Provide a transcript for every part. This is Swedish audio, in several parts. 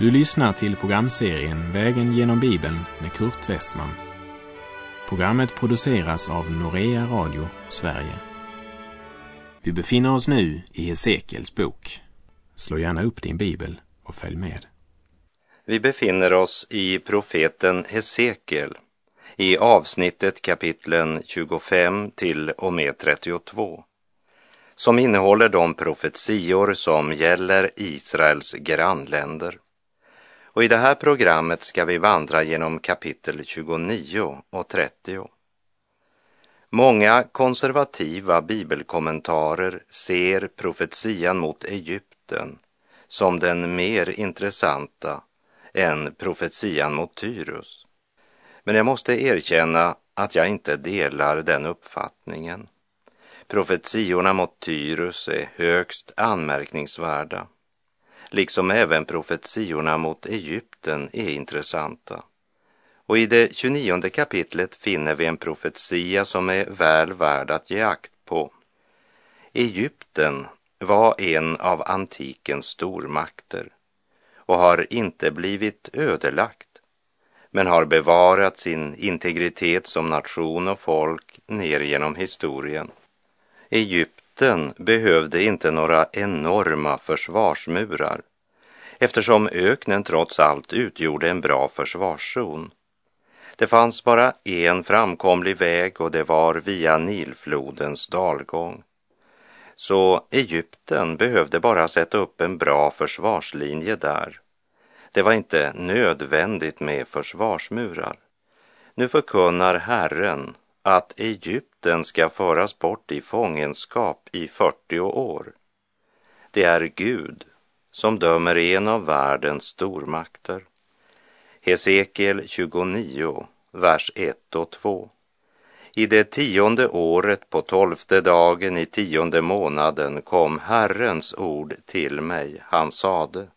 Du lyssnar till programserien Vägen genom Bibeln med Kurt Westman. Programmet produceras av Norea Radio Sverige. Vi befinner oss nu i Hesekiels bok. Slå gärna upp din bibel och följ med. Vi befinner oss i profeten Hesekiel i avsnittet kapitlen 25 till och med 32 som innehåller de profetior som gäller Israels grannländer. Och i det här programmet ska vi vandra genom kapitel 29 och 30. Många konservativa bibelkommentarer ser profetian mot Egypten som den mer intressanta än profetian mot Tyrus. Men jag måste erkänna att jag inte delar den uppfattningen. Profetiorna mot Tyrus är högst anmärkningsvärda, liksom även profetiorna mot Egypten är intressanta. Och i det 29 kapitlet finner vi en profetia som är väl värd att ge akt på. Egypten var en av antikens stormakter och har inte blivit ödelagt men har bevarat sin integritet som nation och folk ner genom historien. Egypten Egypten behövde inte några enorma försvarsmurar eftersom öknen trots allt utgjorde en bra försvarszon. Det fanns bara en framkomlig väg och det var via Nilflodens dalgång. Så Egypten behövde bara sätta upp en bra försvarslinje där. Det var inte nödvändigt med försvarsmurar. Nu förkunnar Herren att Egypten ska föras bort i fångenskap i 40 år. Det är Gud som dömer en av världens stormakter. Hesekiel 29, vers 1 och 2. I det tionde året på tolfte dagen i tionde månaden kom Herrens ord till mig. Han sade,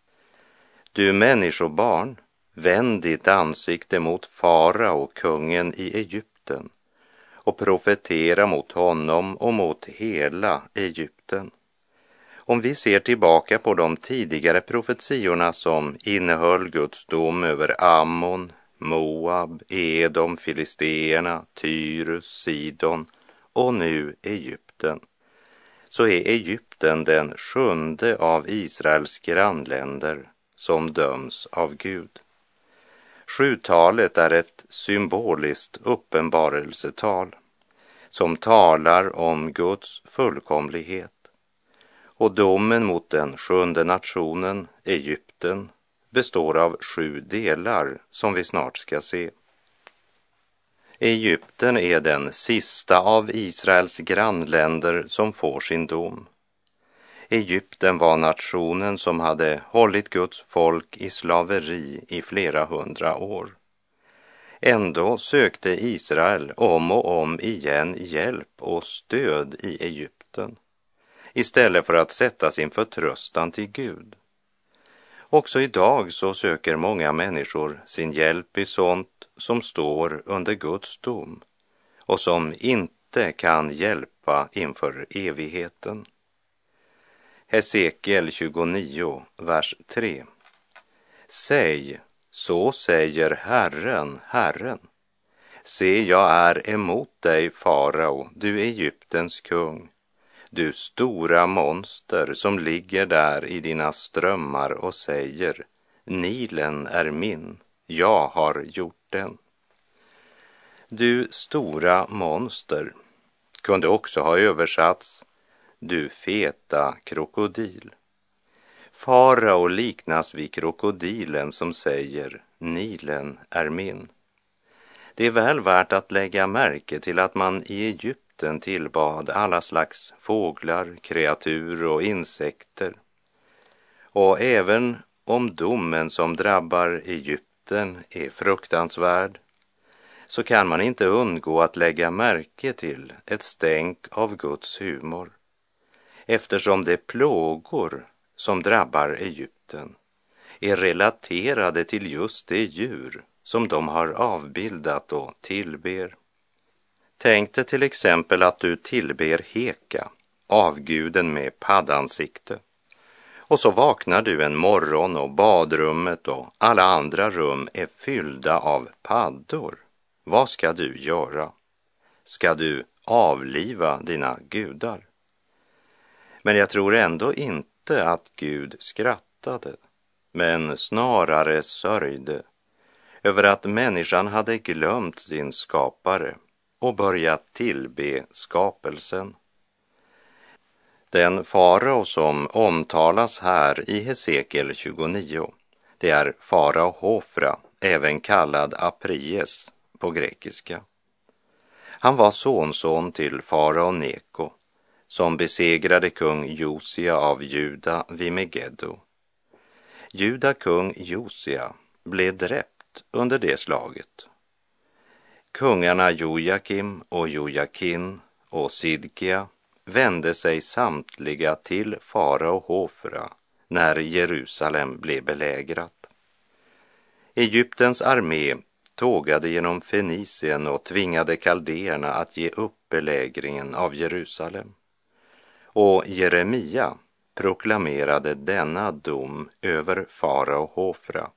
du människobarn, vänd ditt ansikte mot farao, kungen i Egypten och profetera mot honom och mot hela Egypten. Om vi ser tillbaka på de tidigare profetiorna som innehöll Guds dom över Ammon, Moab, Edom, Filisteerna, Tyrus, Sidon och nu Egypten, så är Egypten den sjunde av Israels grannländer som döms av Gud. Sjutalet är ett symboliskt uppenbarelsetal som talar om Guds fullkomlighet. Och domen mot den sjunde nationen, Egypten, består av sju delar som vi snart ska se. Egypten är den sista av Israels grannländer som får sin dom. Egypten var nationen som hade hållit Guds folk i slaveri i flera hundra år. Ändå sökte Israel om och om igen hjälp och stöd i Egypten istället för att sätta sin förtröstan till Gud. Också idag så söker många människor sin hjälp i sånt som står under Guds dom och som inte kan hjälpa inför evigheten. Hesekiel 29, vers 3. Säg, så säger Herren, Herren. Se, jag är emot dig, farao, du Egyptens kung, du stora monster som ligger där i dina strömmar och säger, Nilen är min, jag har gjort den. Du stora monster kunde också ha översatts du feta krokodil. Farao liknas vid krokodilen som säger Nilen är min. Det är väl värt att lägga märke till att man i Egypten tillbad alla slags fåglar, kreatur och insekter. Och även om domen som drabbar Egypten är fruktansvärd så kan man inte undgå att lägga märke till ett stänk av Guds humor eftersom de plågor som drabbar Egypten är relaterade till just det djur som de har avbildat och tillber. Tänk dig till exempel att du tillber Heka, avguden med paddansikte. Och så vaknar du en morgon och badrummet och alla andra rum är fyllda av paddor. Vad ska du göra? Ska du avliva dina gudar? Men jag tror ändå inte att Gud skrattade, men snarare sörjde över att människan hade glömt sin skapare och börjat tillbe skapelsen. Den farao som omtalas här i Hesekiel 29, det är farao Hofra, även kallad Apries på grekiska. Han var sonson till farao Neko som besegrade kung Josia av Juda vid Megiddo. Juda kung Josia blev dräpt under det slaget. Kungarna Jojakim och Jojakin och Sidkia vände sig samtliga till farao Hofra när Jerusalem blev belägrat. Egyptens armé tågade genom Fenicien och tvingade kaldéerna att ge upp belägringen av Jerusalem. Och Jeremia proklamerade denna dom över farao Hofra.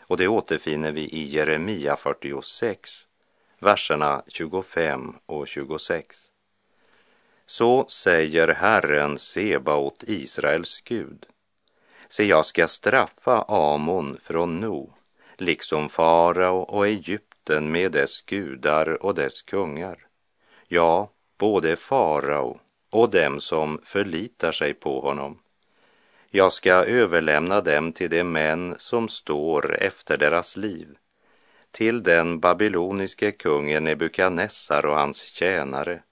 Och det återfinner vi i Jeremia 46, verserna 25 och 26. Så säger Herren Sebaot, Israels Gud. Se, jag ska straffa Amon från No, liksom farao och Egypten med dess gudar och dess kungar. Ja, både farao och dem som förlitar sig på honom. Jag ska överlämna dem till de män som står efter deras liv, till den babyloniske kungen Nebukadnessar och hans tjänare.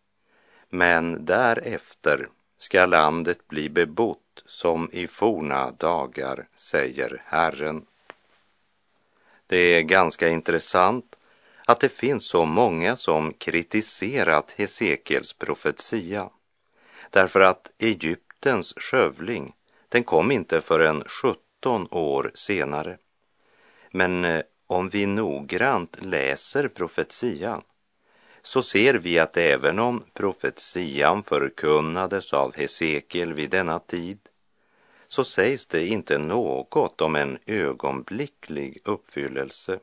Men därefter ska landet bli bebott som i forna dagar, säger Herren. Det är ganska intressant att det finns så många som kritiserat Hesekiels profetia därför att Egyptens skövling, den kom inte förrän 17 år senare. Men eh, om vi noggrant läser profetian så ser vi att även om profetian förkunnades av Hesekiel vid denna tid så sägs det inte något om en ögonblicklig uppfyllelse.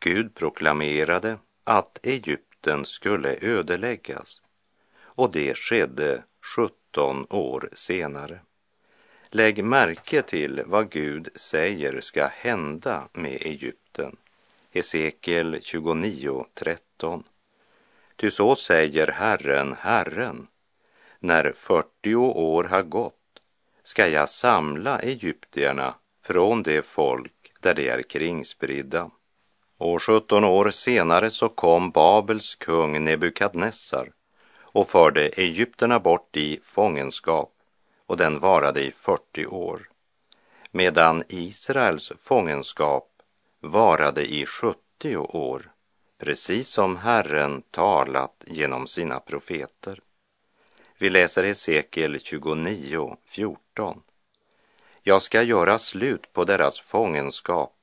Gud proklamerade att Egypten skulle ödeläggas och det skedde 17 år senare. Lägg märke till vad Gud säger ska hända med Egypten. Hesekiel 29.13 Ty så säger Herren, Herren, när 40 år har gått ska jag samla egyptierna från det folk där de är kringspridda. Och 17 år senare så kom Babels kung Nebukadnessar och förde egyptierna bort i fångenskap och den varade i 40 år, medan Israels fångenskap varade i 70 år, precis som Herren talat genom sina profeter. Vi läser Hesekiel 29, 14. Jag ska göra slut på deras fångenskap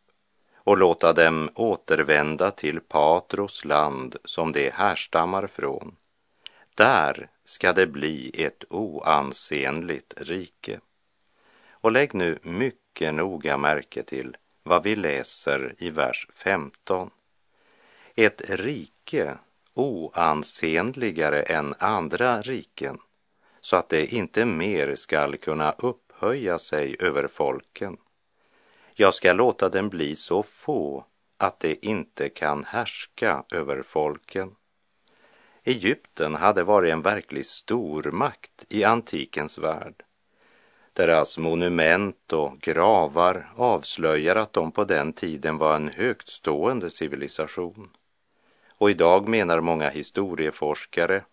och låta dem återvända till Patros land som de härstammar från. Där ska det bli ett oansenligt rike. Och lägg nu mycket noga märke till vad vi läser i vers 15. Ett rike oansenligare än andra riken så att det inte mer skall kunna upphöja sig över folken. Jag ska låta den bli så få att det inte kan härska över folken. Egypten hade varit en verklig stormakt i antikens värld. Deras monument och gravar avslöjar att de på den tiden var en högtstående civilisation. Och idag menar många historieforskare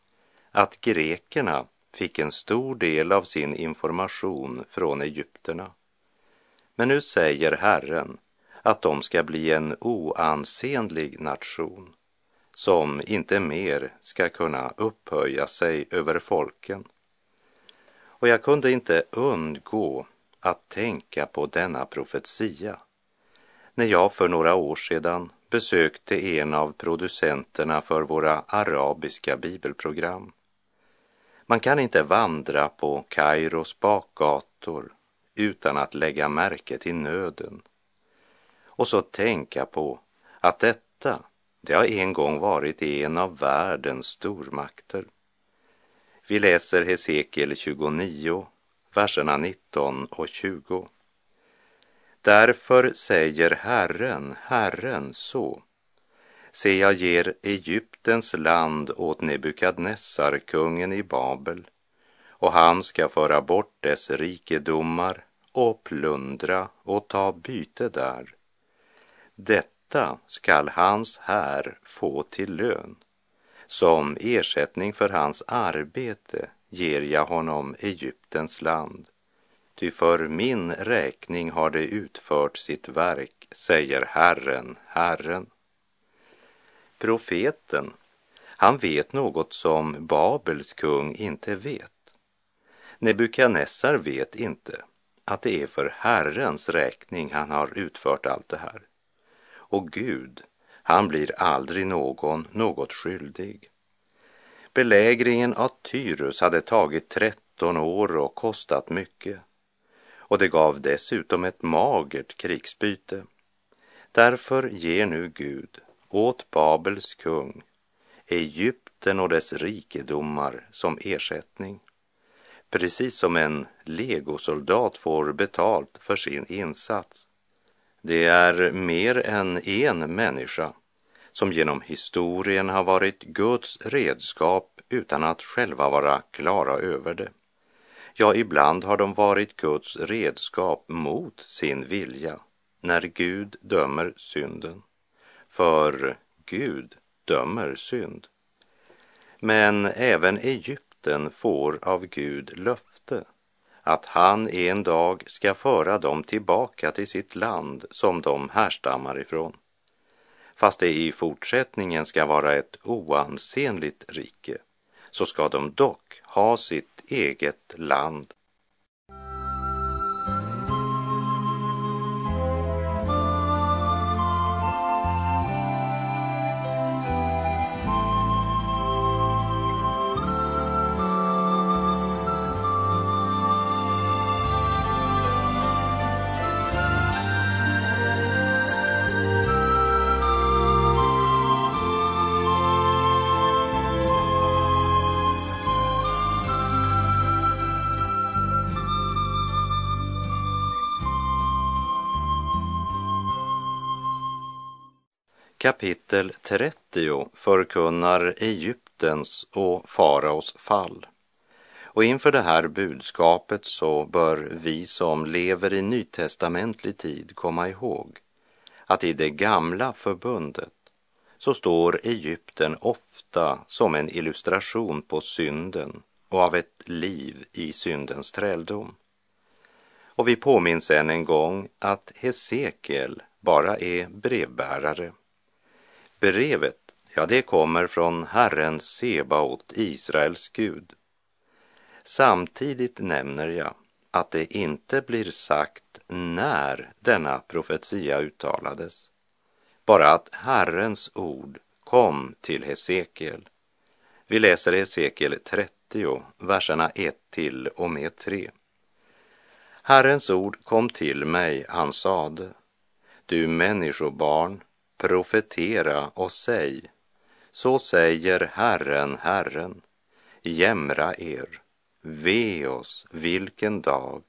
att grekerna fick en stor del av sin information från egypterna. Men nu säger Herren att de ska bli en oansenlig nation som inte mer ska kunna upphöja sig över folken. Och jag kunde inte undgå att tänka på denna profetia när jag för några år sedan besökte en av producenterna för våra arabiska bibelprogram. Man kan inte vandra på Kairos bakgator utan att lägga märke till nöden. Och så tänka på att detta, det har en gång varit en av världens stormakter. Vi läser Hesekiel 29, verserna 19 och 20. Därför säger Herren, Herren så. Se, jag ger Egyptens land åt Nebukadnessar, kungen i Babel, och han ska föra bort dess rikedomar och plundra och ta byte där. Detta skall hans här få till lön. Som ersättning för hans arbete ger jag honom Egyptens land. Ty för min räkning har det utfört sitt verk, säger Herren, Herren. Profeten, han vet något som Babels kung inte vet. Nebukadnessar vet inte att det är för Herrens räkning han har utfört allt det här. Och Gud, han blir aldrig någon något skyldig. Belägringen av Tyrus hade tagit 13 år och kostat mycket. Och det gav dessutom ett magert krigsbyte. Därför ger nu Gud åt Babels kung Egypten och dess rikedomar som ersättning precis som en legosoldat får betalt för sin insats. Det är mer än en människa som genom historien har varit Guds redskap utan att själva vara klara över det. Ja, ibland har de varit Guds redskap mot sin vilja när Gud dömer synden. För Gud dömer synd. Men även Egypten får av Gud löfte att han en dag ska föra dem tillbaka till sitt land som de härstammar ifrån. Fast det i fortsättningen ska vara ett oansenligt rike så ska de dock ha sitt eget land Kapitel 30 förkunnar Egyptens och faraos fall. Och inför det här budskapet så bör vi som lever i nytestamentlig tid komma ihåg att i det gamla förbundet så står Egypten ofta som en illustration på synden och av ett liv i syndens träldom. Och vi påminns än en gång att Hesekiel bara är brevbärare Brevet, ja det kommer från Herren Sebaot, Israels Gud. Samtidigt nämner jag att det inte blir sagt när denna profetia uttalades. Bara att Herrens ord kom till Hesekiel. Vi läser Hesekiel 30, verserna 1 till och med 3. Herrens ord kom till mig, han sade, du människobarn, profetera och säg, så säger Herren, Herren, jämra er, ve oss, vilken dag,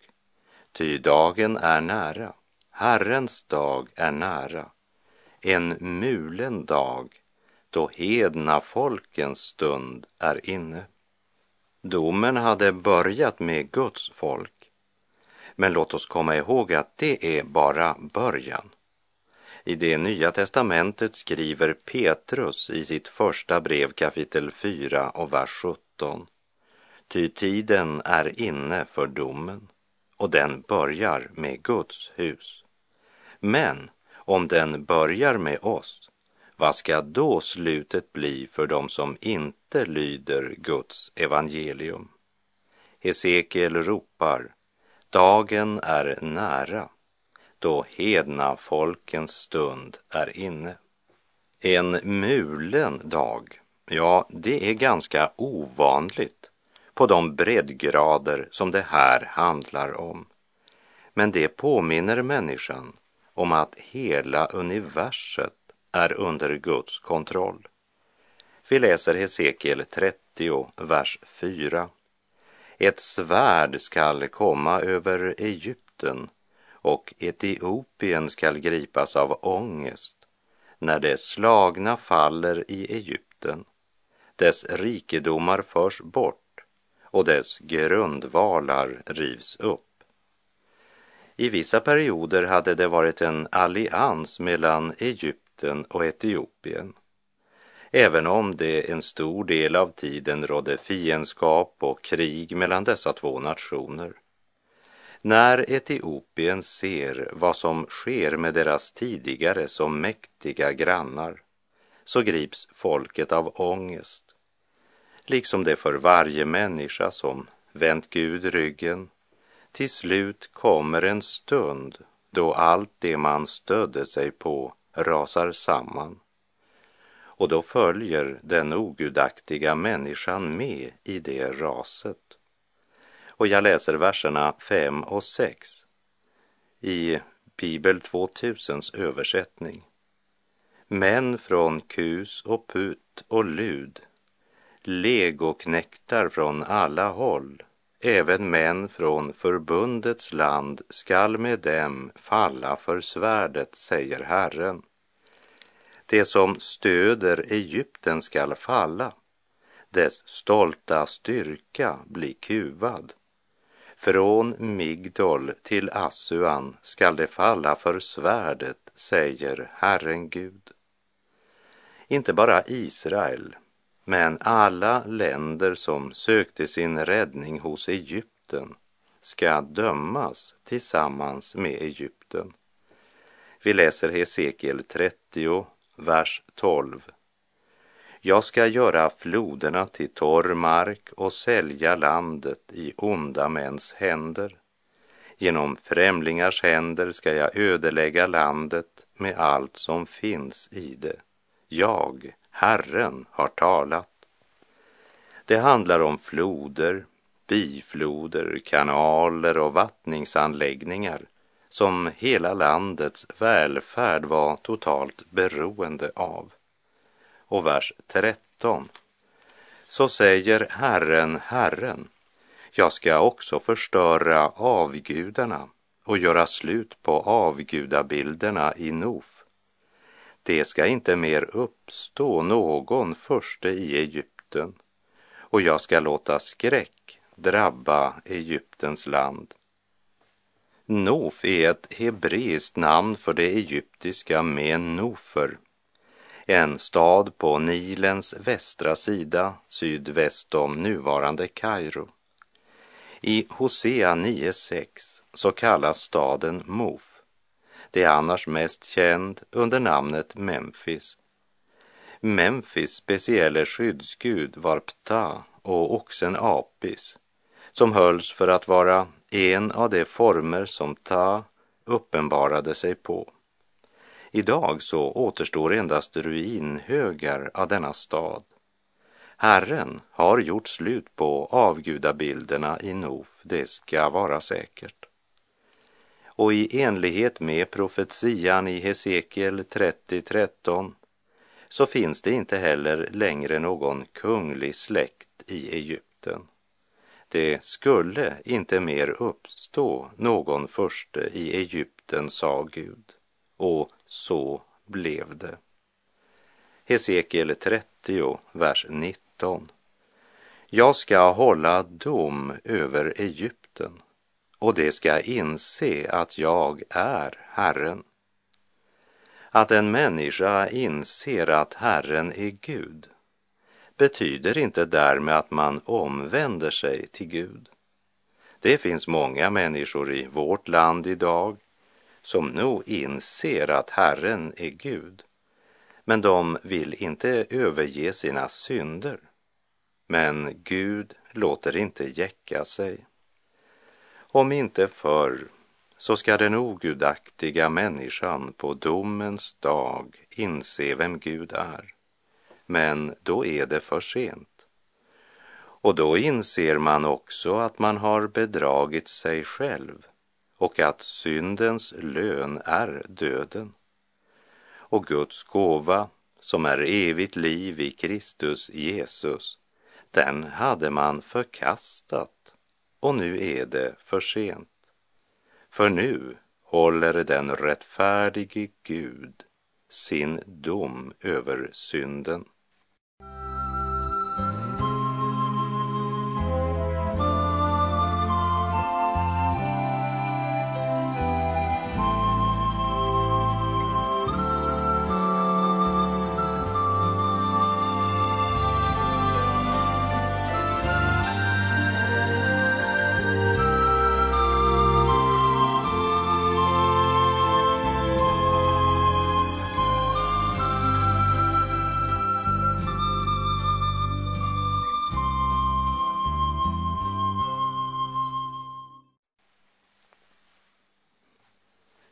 ty dagen är nära, Herrens dag är nära, en mulen dag, då hedna folkens stund är inne. Domen hade börjat med Guds folk, men låt oss komma ihåg att det är bara början. I det nya testamentet skriver Petrus i sitt första brev kapitel 4 och vers 17. Ty tiden är inne för domen och den börjar med Guds hus. Men om den börjar med oss, vad ska då slutet bli för dem som inte lyder Guds evangelium? Hesekiel ropar, dagen är nära då hedna folkens stund är inne. En mulen dag, ja, det är ganska ovanligt på de breddgrader som det här handlar om. Men det påminner människan om att hela universet är under Guds kontroll. Vi läser Hesekiel 30, vers 4. Ett svärd skall komma över Egypten och Etiopien skall gripas av ångest när det slagna faller i Egypten. Dess rikedomar förs bort och dess grundvalar rivs upp. I vissa perioder hade det varit en allians mellan Egypten och Etiopien. Även om det en stor del av tiden rådde fiendskap och krig mellan dessa två nationer. När Etiopien ser vad som sker med deras tidigare så mäktiga grannar så grips folket av ångest. Liksom det för varje människa som vänt Gud ryggen till slut kommer en stund då allt det man stödde sig på rasar samman. Och då följer den ogudaktiga människan med i det raset. Och jag läser verserna 5 och 6 i Bibel 2000s översättning. Män från Kus och Put och Lud, legoknektar från alla håll, Även män från förbundets land skall med dem falla för svärdet, säger Herren. Det som stöder Egypten skall falla, dess stolta styrka bli kuvad. Från Migdol till Assuan skall det falla för svärdet, säger Herren Gud. Inte bara Israel men alla länder som sökte sin räddning hos Egypten ska dömas tillsammans med Egypten. Vi läser Hesekiel 30, vers 12. Jag ska göra floderna till torr mark och sälja landet i onda mäns händer. Genom främlingars händer ska jag ödelägga landet med allt som finns i det. Jag, Herren har talat. Det handlar om floder, bifloder, kanaler och vattningsanläggningar som hela landets välfärd var totalt beroende av. Och vers 13. Så säger Herren, Herren, jag ska också förstöra avgudarna och göra slut på avgudabilderna i Nof det ska inte mer uppstå någon förste i Egypten och jag ska låta skräck drabba Egyptens land. Nof är ett hebreiskt namn för det egyptiska Menofer, en stad på Nilens västra sida sydväst om nuvarande Kairo. I Hosea 9.6 så kallas staden Mof det är annars mest känd under namnet Memphis. Memphis speciella skyddsgud var Ptah och oxen Apis, som hölls för att vara en av de former som Ta uppenbarade sig på. Idag så återstår endast ruinhögar av denna stad. Herren har gjort slut på avgudabilderna i Nof, det ska vara säkert och i enlighet med profetian i Hesekiel 30.13 så finns det inte heller längre någon kunglig släkt i Egypten. Det skulle inte mer uppstå någon furste i Egypten, sa Gud. Och så blev det. Hesekiel 30, vers 19. Jag ska hålla dom över Egypten och det ska inse att jag är Herren. Att en människa inser att Herren är Gud betyder inte därmed att man omvänder sig till Gud. Det finns många människor i vårt land idag som nog inser att Herren är Gud, men de vill inte överge sina synder. Men Gud låter inte jäcka sig. Om inte förr så ska den ogudaktiga människan på domens dag inse vem Gud är. Men då är det för sent. Och då inser man också att man har bedragit sig själv och att syndens lön är döden. Och Guds gåva, som är evigt liv i Kristus Jesus, den hade man förkastat och nu är det för sent. För nu håller den rättfärdige Gud sin dom över synden.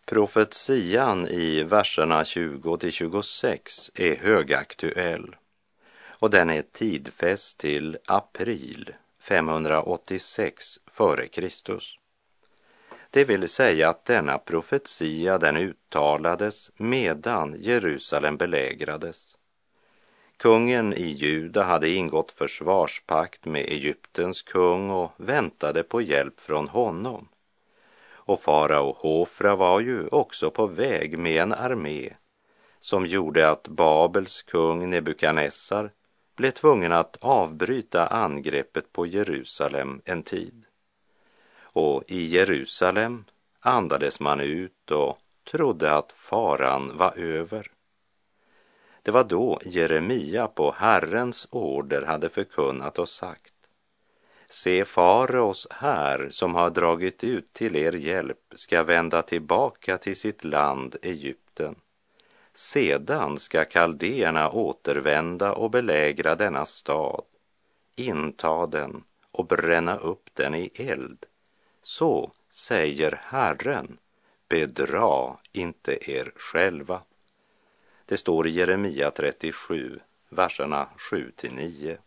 Profetian i verserna 20 till 26 är högaktuell och den är tidfäst till april 586 f.Kr. Det vill säga att denna profetia den uttalades medan Jerusalem belägrades. Kungen i Juda hade ingått försvarspakt med Egyptens kung och väntade på hjälp från honom. Och farao Hofra var ju också på väg med en armé som gjorde att Babels kung Nebukadnessar blev tvungen att avbryta angreppet på Jerusalem en tid. Och i Jerusalem andades man ut och trodde att faran var över. Det var då Jeremia på Herrens order hade förkunnat och sagt Se, faraos här som har dragit ut till er hjälp ska vända tillbaka till sitt land Egypten. Sedan ska kaldéerna återvända och belägra denna stad, inta den och bränna upp den i eld. Så säger Herren, bedra inte er själva. Det står i Jeremia 37, verserna 7 till 9.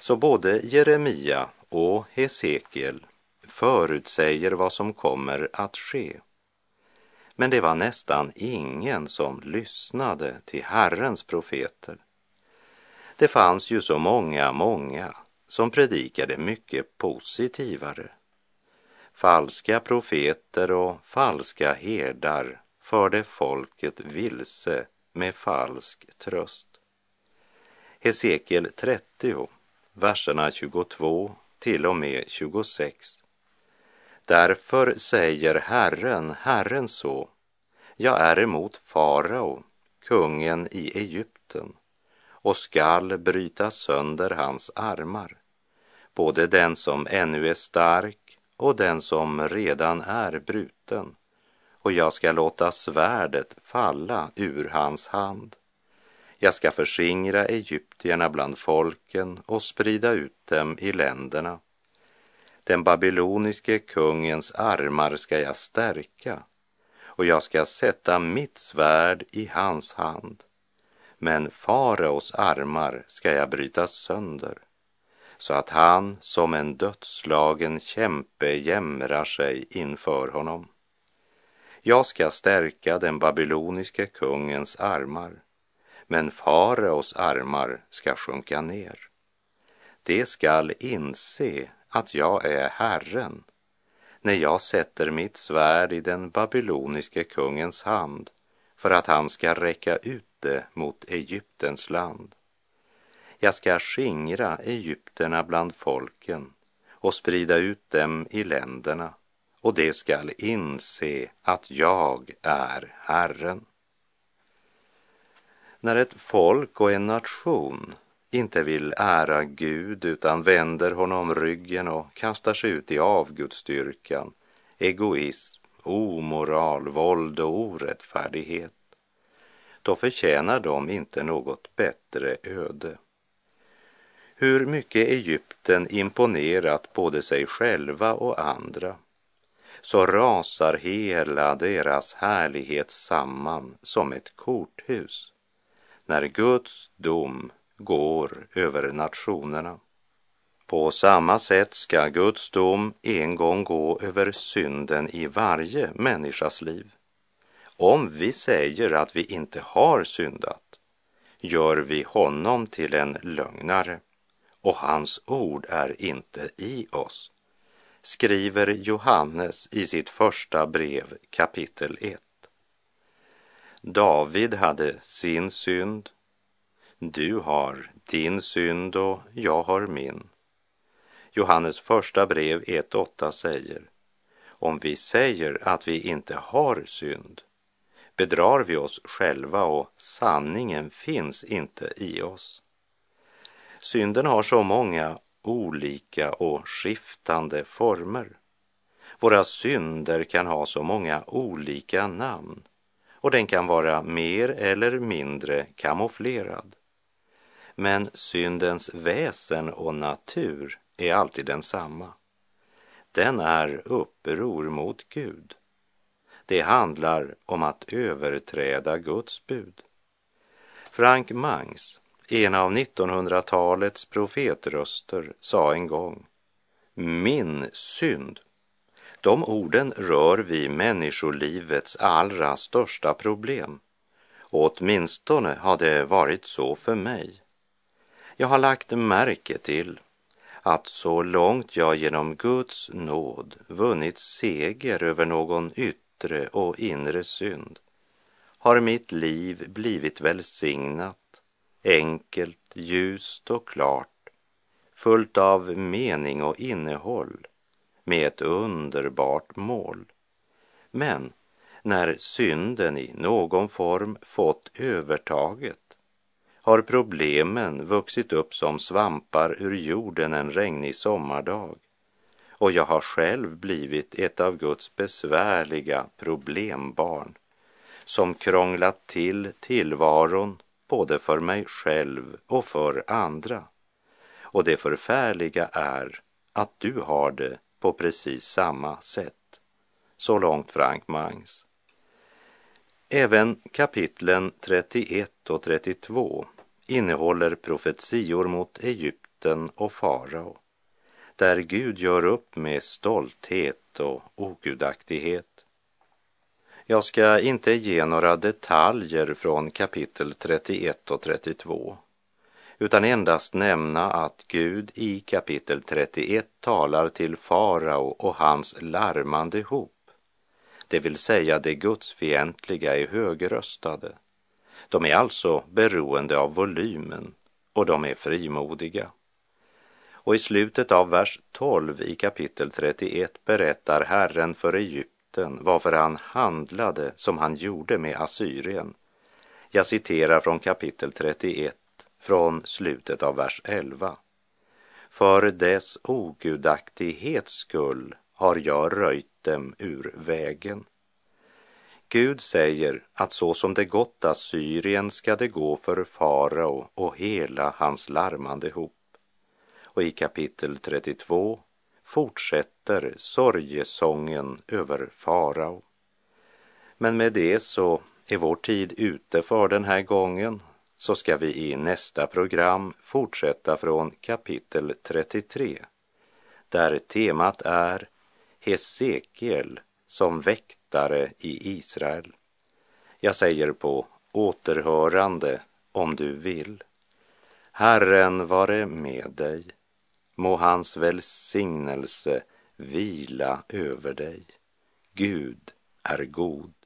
Så både Jeremia och Hesekiel förutsäger vad som kommer att ske. Men det var nästan ingen som lyssnade till Herrens profeter. Det fanns ju så många, många som predikade mycket positivare. Falska profeter och falska herdar förde folket vilse med falsk tröst. Hesekiel 30 verserna 22 till och med 26. Därför säger Herren, Herren så, jag är emot farao, kungen i Egypten, och skall bryta sönder hans armar, både den som ännu är stark och den som redan är bruten, och jag ska låta svärdet falla ur hans hand jag ska förskingra egyptierna bland folken och sprida ut dem i länderna. Den babyloniske kungens armar ska jag stärka och jag ska sätta mitt svärd i hans hand. Men faraos armar ska jag bryta sönder så att han som en dödslagen kämpe jämrar sig inför honom. Jag ska stärka den babyloniske kungens armar men faraos armar ska sjunka ner. Det skall inse att jag är Herren när jag sätter mitt svärd i den babyloniske kungens hand för att han ska räcka ut det mot Egyptens land. Jag ska skingra egypterna bland folken och sprida ut dem i länderna och det skall inse att jag är Herren. När ett folk och en nation inte vill ära Gud utan vänder honom ryggen och kastar sig ut i avgudsdyrkan, egoism, omoral, våld och orättfärdighet, då förtjänar de inte något bättre öde. Hur mycket Egypten imponerat både sig själva och andra, så rasar hela deras härlighet samman som ett korthus när Guds dom går över nationerna. På samma sätt ska Guds dom en gång gå över synden i varje människas liv. Om vi säger att vi inte har syndat gör vi honom till en lögnare och hans ord är inte i oss, skriver Johannes i sitt första brev kapitel 1. David hade sin synd, du har din synd och jag har min. Johannes första brev 1.8 säger, om vi säger att vi inte har synd bedrar vi oss själva och sanningen finns inte i oss. Synden har så många olika och skiftande former. Våra synder kan ha så många olika namn och den kan vara mer eller mindre kamouflerad. Men syndens väsen och natur är alltid densamma. Den är uppror mot Gud. Det handlar om att överträda Guds bud. Frank Mangs, en av 1900-talets profetröster, sa en gång Min synd. De orden rör vid människolivets allra största problem. Och åtminstone har det varit så för mig. Jag har lagt märke till att så långt jag genom Guds nåd vunnit seger över någon yttre och inre synd har mitt liv blivit välsignat, enkelt, ljust och klart, fullt av mening och innehåll, med ett underbart mål. Men när synden i någon form fått övertaget har problemen vuxit upp som svampar ur jorden en regnig sommardag och jag har själv blivit ett av Guds besvärliga problembarn som krånglat till tillvaron både för mig själv och för andra. Och det förfärliga är att du har det på precis samma sätt. Så långt Frank Mangs. Även kapitlen 31 och 32 innehåller profetior mot Egypten och farao, där Gud gör upp med stolthet och ogudaktighet. Jag ska inte ge några detaljer från kapitel 31 och 32, utan endast nämna att Gud i kapitel 31 talar till farao och hans larmande hop det vill säga de gudsfientliga är högröstade. De är alltså beroende av volymen och de är frimodiga. Och i slutet av vers 12 i kapitel 31 berättar Herren för Egypten varför han handlade som han gjorde med Assyrien. Jag citerar från kapitel 31 från slutet av vers 11. För dess ogudaktighets skull har jag röjt dem ur vägen. Gud säger att så som det gått Assyrien ska det gå för farao och hela hans larmande hop. Och i kapitel 32 fortsätter sorgesången över farao. Men med det så är vår tid ute för den här gången så ska vi i nästa program fortsätta från kapitel 33 där temat är Hesekiel som väktare i Israel. Jag säger på återhörande om du vill. Herren vare med dig. Må hans välsignelse vila över dig. Gud är god.